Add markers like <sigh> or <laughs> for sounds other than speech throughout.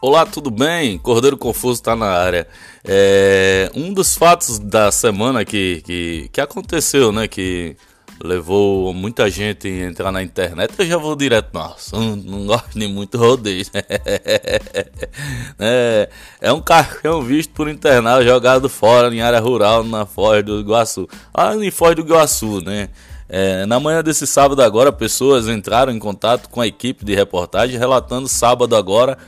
Olá, tudo bem? Cordeiro Confuso está na área. É, um dos fatos da semana que, que, que aconteceu, né? Que levou muita gente a entrar na internet. Eu já vou direto no assunto, não gosto de muito rodeio. <laughs> é, é um caixão visto por internado jogado fora em área rural na Foz do Iguaçu. Ah, em Foz do Iguaçu, né? É, na manhã desse sábado agora, pessoas entraram em contato com a equipe de reportagem relatando sábado agora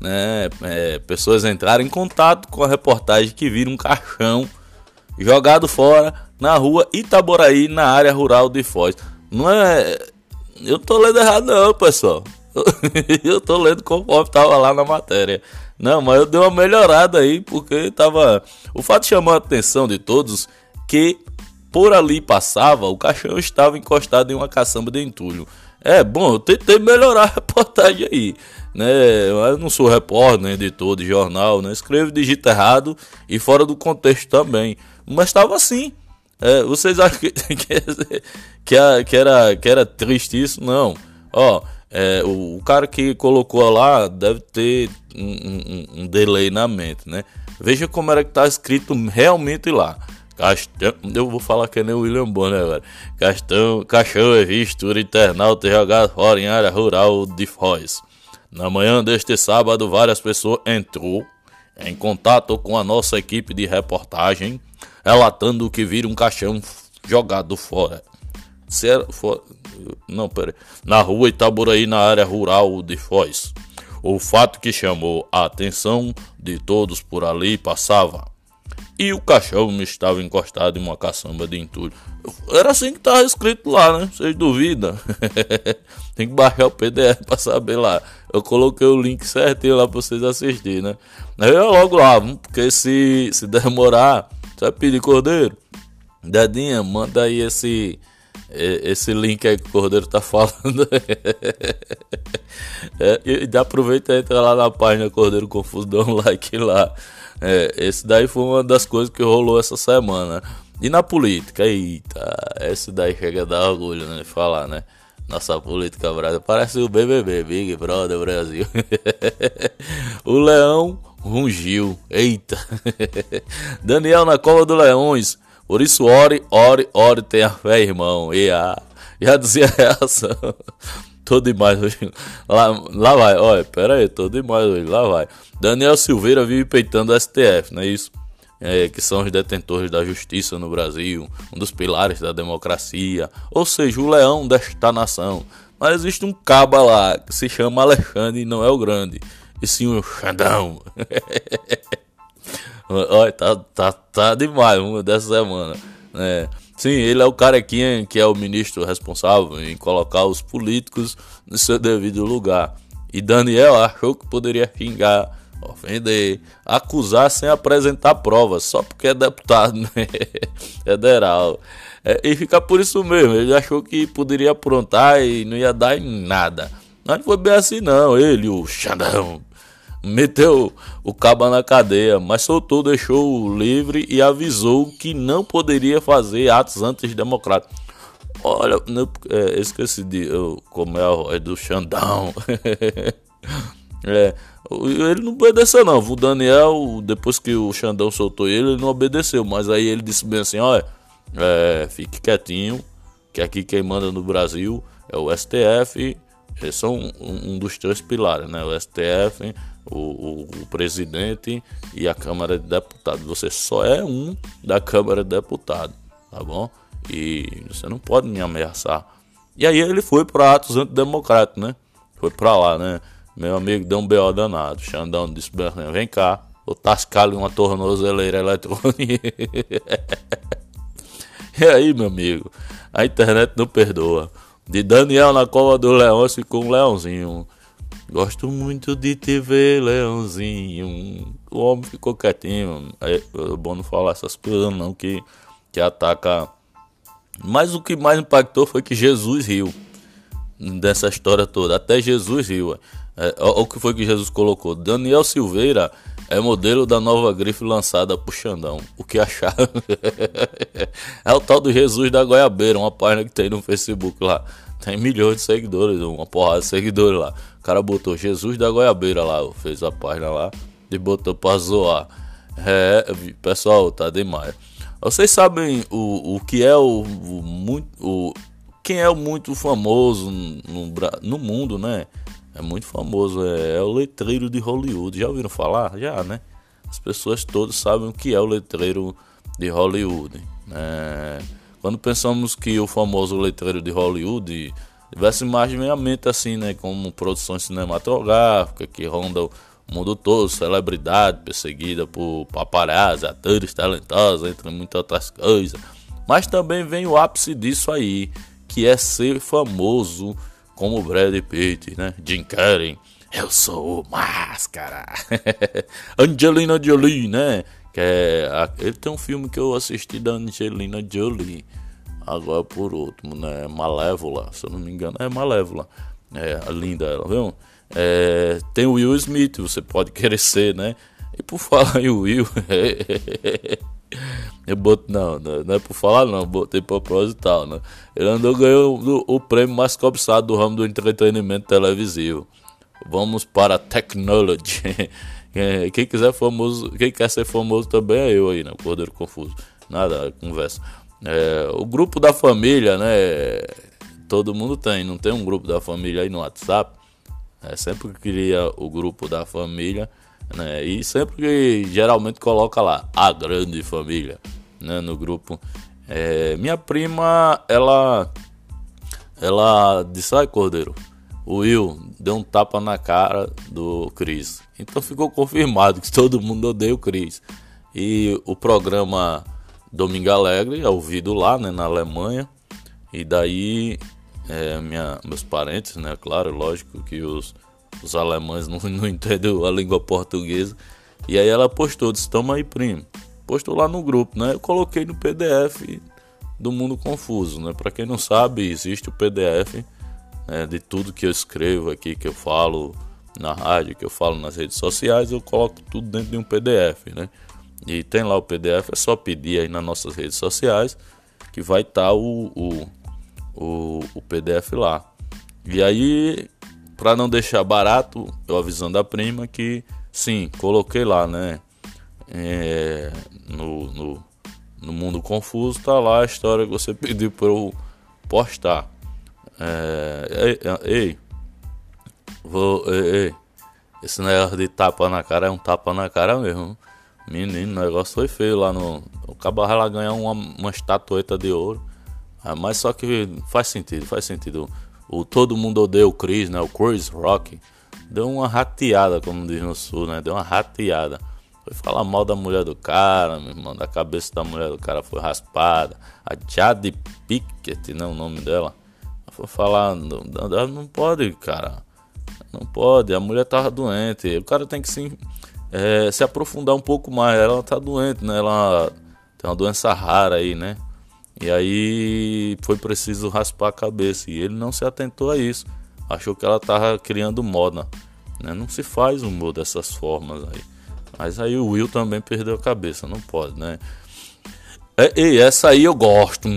né, é, pessoas entraram em contato com a reportagem que viram um caixão jogado fora na rua Itaboraí, na área rural de Foz. Não é. Eu tô lendo errado, não, pessoal. <laughs> eu tô lendo conforme tava lá na matéria. Não, mas eu dei uma melhorada aí, porque tava. O fato chamou a atenção de todos que por ali passava, o caixão estava encostado em uma caçamba de entulho. É, bom, eu tentei melhorar a reportagem aí, né? Eu não sou repórter, nem editor de jornal, né? Escrevo digito errado e fora do contexto também. Mas estava assim. É, vocês acham que, <laughs> que, que, era, que era triste isso? Não. Ó, é, o, o, cara que colocou lá deve ter um, um, um delay na mente, né? Veja como era que tá escrito realmente lá. Castão, eu vou falar que é nem o William Bonner agora. Castão, caixão é visto internauta jogado fora em área rural de Foz. Na manhã deste sábado, várias pessoas entrou em contato com a nossa equipe de reportagem, relatando que viram um caixão jogado fora. Ser, for, não, pera, na rua Itaburaí, na área rural de Foz. O fato que chamou a atenção de todos por ali passava e o cachorro estava encostado em uma caçamba de entulho. Era assim que estava escrito lá, né? Vocês duvidam? <laughs> Tem que baixar o PDF para saber lá. Eu coloquei o link certinho lá para vocês assistirem, né? Eu logo lá, porque se, se demorar, você vai pedir cordeiro. Dedinha, manda aí esse esse link aí que o Cordeiro tá falando. <laughs> é, e aproveita e entra lá na página Cordeiro um like lá. É, esse daí foi uma das coisas que rolou essa semana. E na política, eita, esse daí chega a dar orgulho, né? Falar, né? Nossa política brasileira parece o BBB, Big Brother Brasil. <laughs> o Leão rungiu, eita. <laughs> Daniel na cova do Leões. Por isso, ore, ore, ore, tenha fé, irmão. E a, já dizia essa. Tô demais hoje. Lá, lá vai, olha, pera aí, tô demais hoje, lá vai. Daniel Silveira vive peitando o STF, não é isso? É, que são os detentores da justiça no Brasil, um dos pilares da democracia, ou seja, o leão desta nação. Mas existe um caba lá que se chama Alexandre e não é o grande, e sim o Xandão. <laughs> Olha, tá, tá, tá demais uma dessa semana. É. Sim, ele é o carequinha que é o ministro responsável em colocar os políticos no seu devido lugar. E Daniel achou que poderia xingar, ofender, acusar sem apresentar provas, só porque é deputado né? <laughs> federal. É, e fica por isso mesmo, ele achou que poderia aprontar e não ia dar em nada. Mas não foi bem assim não, ele, o Xandão, meteu o cabo na cadeia, mas soltou, deixou livre e avisou que não poderia fazer atos antidemocráticos. Olha, não, é, esqueci de eu, como é a do Xandão. <laughs> é, ele não obedeceu não. O Daniel, depois que o Xandão soltou ele, ele não obedeceu. Mas aí ele disse bem assim, olha, é, fique quietinho, que aqui quem manda no Brasil é o STF. Eles são um, um dos três pilares, né? O STF, o, o, o, presidente e a Câmara de Deputados. Você só é um da Câmara de Deputados, tá bom? E você não pode me ameaçar. E aí ele foi para atos antidemocráticos, né? Foi para lá, né? Meu amigo deu um B.O. danado. Xandão disse: vem cá, vou tascar-lhe uma tornozeleira eletrônica. <laughs> e aí, meu amigo, a internet não perdoa. De Daniel na cova do leão ficou um leãozinho. Gosto muito de te ver, leãozinho. O homem ficou quietinho. É, é bom não falar essas coisas não que, que ataca. Mas o que mais impactou foi que Jesus riu dessa história toda. Até Jesus riu. É, o que foi que Jesus colocou? Daniel Silveira É modelo da nova grife lançada por Xandão. O que acharam? <laughs> é o tal do Jesus da Goiabeira, uma página que tem no Facebook lá. Tem milhões de seguidores, uma porrada de seguidores lá. Cara botou Jesus da Goiabeira lá, fez a página lá e botou pra zoar. É, pessoal, tá demais. Vocês sabem o, o que é o, o muito. O, quem é o muito famoso no, no mundo, né? É muito famoso, é, é, o letreiro de Hollywood. Já ouviram falar? Já, né? As pessoas todas sabem o que é o letreiro de Hollywood. Né? Quando pensamos que o famoso letreiro de Hollywood minha mente assim, né? Como produções cinematográficas que rondam o mundo todo, celebridade perseguida por paparazzi, atores talentosos, entre muitas outras coisas. Mas também vem o ápice disso aí, que é ser famoso como Brad Pitt, né? Jim Carrey, eu sou o Máscara. <laughs> Angelina Jolie, né? Que é, ele tem um filme que eu assisti da Angelina Jolie. Agora por último, né? Malévola, se eu não me engano, é Malévola. É linda ela, viu? É, tem o Will Smith, você pode <laughs> querer ser, né? E por falar em Will, <laughs> Eu boto, não, não, é por falar não, botei proposital, né? Ele andou ganhou o, prêmio mais cobiçado do ramo do entretenimento televisivo. Vamos para technology. <laughs> Quem quiser famoso, quem quer ser famoso também é eu aí, né? Cordeiro Confuso. Nada, conversa. É, o grupo da família, né? Todo mundo tem, não tem um grupo da família aí no WhatsApp. É, sempre que queria o grupo da família, né? E sempre que geralmente coloca lá a grande família, né? No grupo. É, minha prima, ela, ela disse, ai Cordeiro, o Will deu um tapa na cara do Chris. Então ficou confirmado que todo mundo odeia o Chris. E o programa Domingo Alegre é ouvido lá, né, na Alemanha. E daí, é, minha, meus parentes, né, claro, lógico que os os alemães <laughs> não, não entendem a língua portuguesa. E aí ela postou, disse, toma aí, primo. Postou lá no grupo, né? Eu coloquei no PDF do Mundo Confuso, né? Para quem não sabe, existe o PDF né, de tudo que eu escrevo aqui, que eu falo na rádio, que eu falo nas redes sociais, eu coloco tudo dentro de um PDF, né? E tem lá o PDF, é só pedir aí nas nossas redes sociais que vai estar tá o, o, o, o PDF lá. E aí para não deixar barato, eu avisando a prima que sim, coloquei lá, né? É, no, no, no, Mundo Confuso tá lá a história que você <laughs> pediu para eu postar. É, ei, ei, vou, ei, ei, esse negócio de tapa na cara é um tapa na cara mesmo. Menino, o negócio foi feio lá no. O Cabarra lá ganhar uma, uma estatueta de ouro. Ah, mas só que faz sentido, faz sentido o Todo Mundo Odeia o Chris, né? O Chris Rock. Deu uma rateada, como diz no sul, né? Deu uma rateada. Foi falar mal da mulher do cara, meu irmão. Da cabeça da mulher do cara foi raspada. A Jade Pickett, né? O nome dela. Foi falar. Não, não pode, cara. Não pode. A mulher tava doente. O cara tem que se, é, se aprofundar um pouco mais. Ela tá doente, né? Ela tem uma doença rara aí, né? E aí foi preciso raspar a cabeça. E ele não se atentou a isso. Achou que ela estava criando moda. Né? Não se faz humor dessas formas aí. Mas aí o Will também perdeu a cabeça. Não pode, né? E essa aí eu gosto.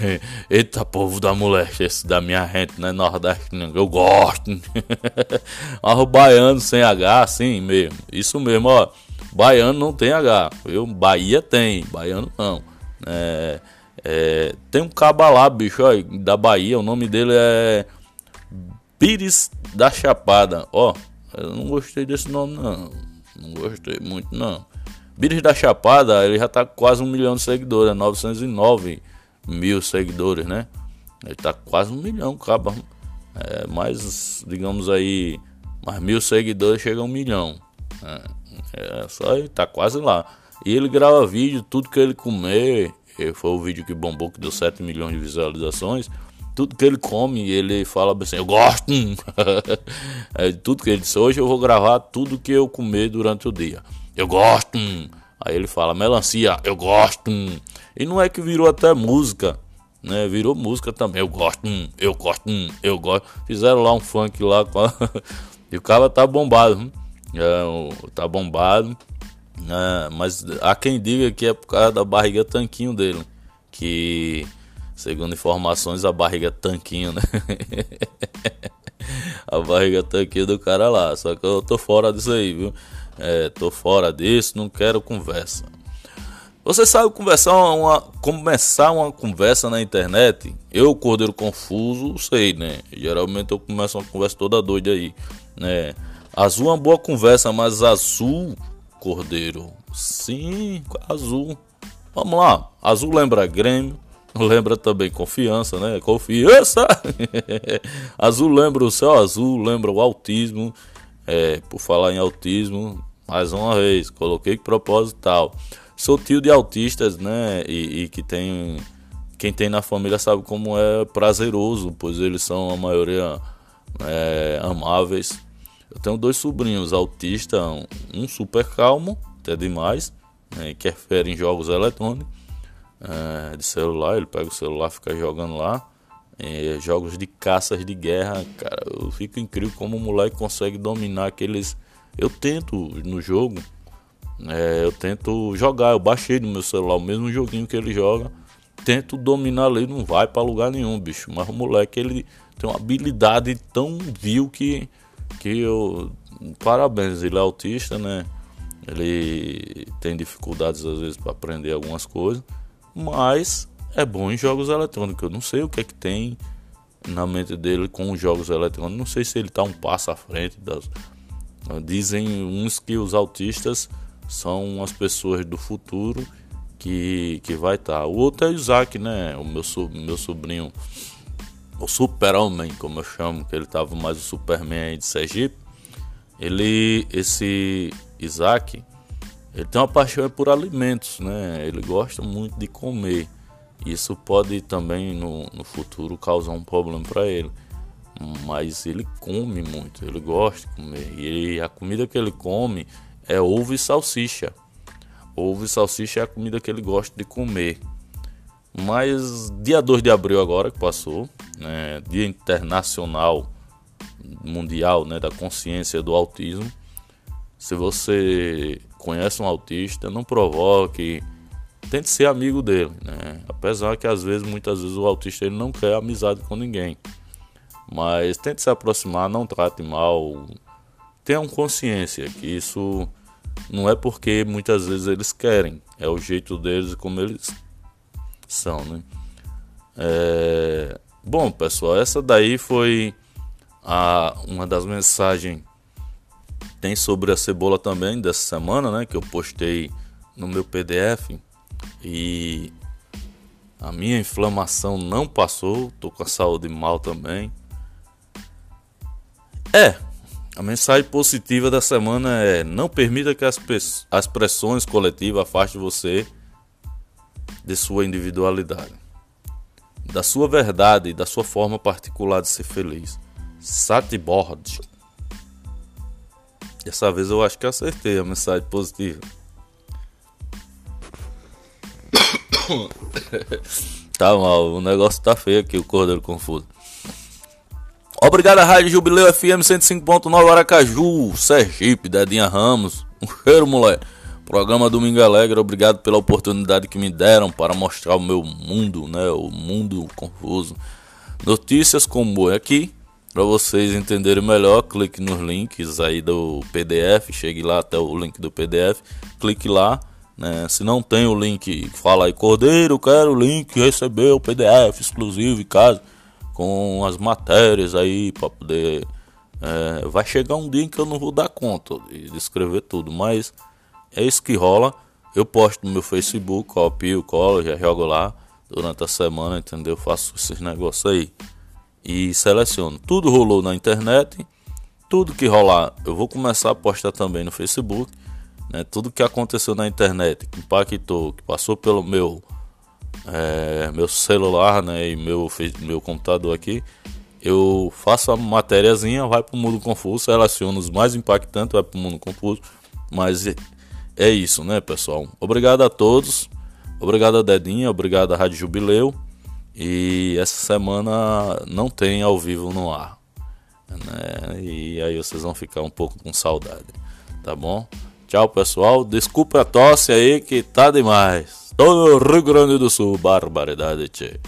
<laughs> Eita, povo da moleste, esse da minha gente, né? Nordeste, eu gosto. <laughs> Mas o baiano sem H, assim mesmo. Isso mesmo, ó. Baiano não tem H. Eu, Bahia tem, baiano não. É. É, tem um caba lá, bicho, ó, da Bahia, o nome dele é Pires da Chapada. Ó, eu não gostei desse nome, não. Não gostei muito, não. Pires da Chapada, ele já tá quase um milhão de seguidores, é 909 mil seguidores, né? Ele tá quase um milhão, caba. É, mais, digamos aí, mais mil seguidores chega a um milhão. É, é só ele tá quase lá. E ele grava vídeo, tudo que ele comer, foi o vídeo que bombou, que deu 7 milhões de visualizações. Tudo que ele come, ele fala assim: Eu gosto. <laughs> é, tudo que ele disse: Hoje eu vou gravar tudo que eu comer durante o dia. Eu gosto. Aí ele fala: Melancia, eu gosto. E não é que virou até música, né? Virou música também. Eu gosto, eu gosto, eu gosto. Fizeram lá um funk lá. A... <laughs> e o cara tá bombado. É, tá bombado. É, mas há quem diga que é por causa da barriga tanquinho dele. Que, segundo informações, a barriga tanquinho, né? <laughs> a barriga tanquinho do cara lá. Só que eu tô fora disso aí, viu? É, tô fora disso, não quero conversa. Você sabe conversar uma, começar uma conversa na internet? Eu, Cordeiro Confuso, sei, né? Geralmente eu começo uma conversa toda doida aí, né? Azul é uma boa conversa, mas azul, Cordeiro, sim, azul. Vamos lá, azul lembra Grêmio, lembra também confiança, né? Confiança! <laughs> azul lembra o céu azul, lembra o autismo. É, por falar em autismo, mais uma vez, coloquei que proposital. Sou tio de autistas, né? E, e, que tem. Quem tem na família sabe como é prazeroso, pois eles são a maioria é, amáveis. Eu tenho dois sobrinhos autistas, um super calmo, até demais, né, que refere em jogos eletrônicos é, de celular. Ele pega o celular, fica jogando lá. É, jogos de caças de guerra, cara, eu fico incrível como o moleque consegue dominar aqueles. Eu tento no jogo é, eu tento jogar, eu baixei no meu celular o mesmo joguinho que ele joga. Tento dominar ali, não vai para lugar nenhum, bicho. Mas o moleque ele tem uma habilidade tão vil que, que eu. Parabéns, ele é autista, né? Ele tem dificuldades às vezes para aprender algumas coisas, mas é bom em jogos eletrônicos. Eu não sei o que é que tem na mente dele com os jogos eletrônicos. Não sei se ele está um passo à frente das. Dizem uns que os autistas são as pessoas do futuro que, que vai estar. Tá. O outro é o Isaac, né? O meu, meu sobrinho, o super-homem, como eu chamo, que ele tava mais o Superman aí de Sergipe. Ele, esse Isaac, ele tem uma paixão por alimentos, né? Ele gosta muito de comer. Isso pode também no, no futuro causar um problema para ele. Mas ele come muito, ele gosta de comer. E a comida que ele come é ovo e salsicha. Ovo e salsicha é a comida que ele gosta de comer. Mas dia 2 de abril agora que passou, né, Dia Internacional Mundial né, da Consciência do Autismo. Se você conhece um autista, não provoque, tente ser amigo dele, né? Apesar que às vezes, muitas vezes o autista ele não quer amizade com ninguém. Mas tente se aproximar, não trate mal, tenham consciência que isso não é porque muitas vezes eles querem, é o jeito deles e como eles são, né? É... Bom, pessoal, essa daí foi a, uma das mensagens tem sobre a cebola também dessa semana, né? Que eu postei no meu PDF e a minha inflamação não passou, tô com a saúde mal também. É, a mensagem positiva da semana é: não permita que as, as pressões coletivas afastem você de sua individualidade, da sua verdade e da sua forma particular de ser feliz. Satibord. Dessa vez eu acho que acertei a mensagem positiva. <coughs> tá mal, o negócio tá feio aqui, o cordeiro confuso. Obrigado à Rádio Jubileu FM 105.9 Aracaju, Sergipe, Dedinha Ramos. Um cheiro, moleque. Programa Domingo Alegre, obrigado pela oportunidade que me deram para mostrar o meu mundo, né? O mundo confuso. Notícias como aqui, para vocês entenderem melhor, clique nos links aí do PDF, chegue lá até o link do PDF, clique lá. Né? Se não tem o link, fala aí, Cordeiro, quero o link, receber o PDF exclusivo em casa com as matérias aí para poder. É, vai chegar um dia em que eu não vou dar conta de escrever tudo, mas é isso que rola. Eu posto no meu Facebook, copio, colo, já jogo lá durante a semana, entendeu? Faço esses negócios aí e seleciono. Tudo rolou na internet, tudo que rolar eu vou começar a postar também no Facebook. Né? Tudo que aconteceu na internet, que impactou, que passou pelo meu é, meu celular né, e meu, meu computador aqui, eu faço a matériazinha, vai para o mundo confuso, relaciono os mais impactantes, vai para o mundo confuso. Mas é, é isso, né, pessoal? Obrigado a todos, obrigado a Dedinha, obrigado a Rádio Jubileu. E essa semana não tem ao vivo no ar. Né? E aí vocês vão ficar um pouco com saudade, tá bom? Tchau, pessoal. Desculpa a tosse aí que tá demais. Tô no Rio Grande do Sul, barbaridade, tchê.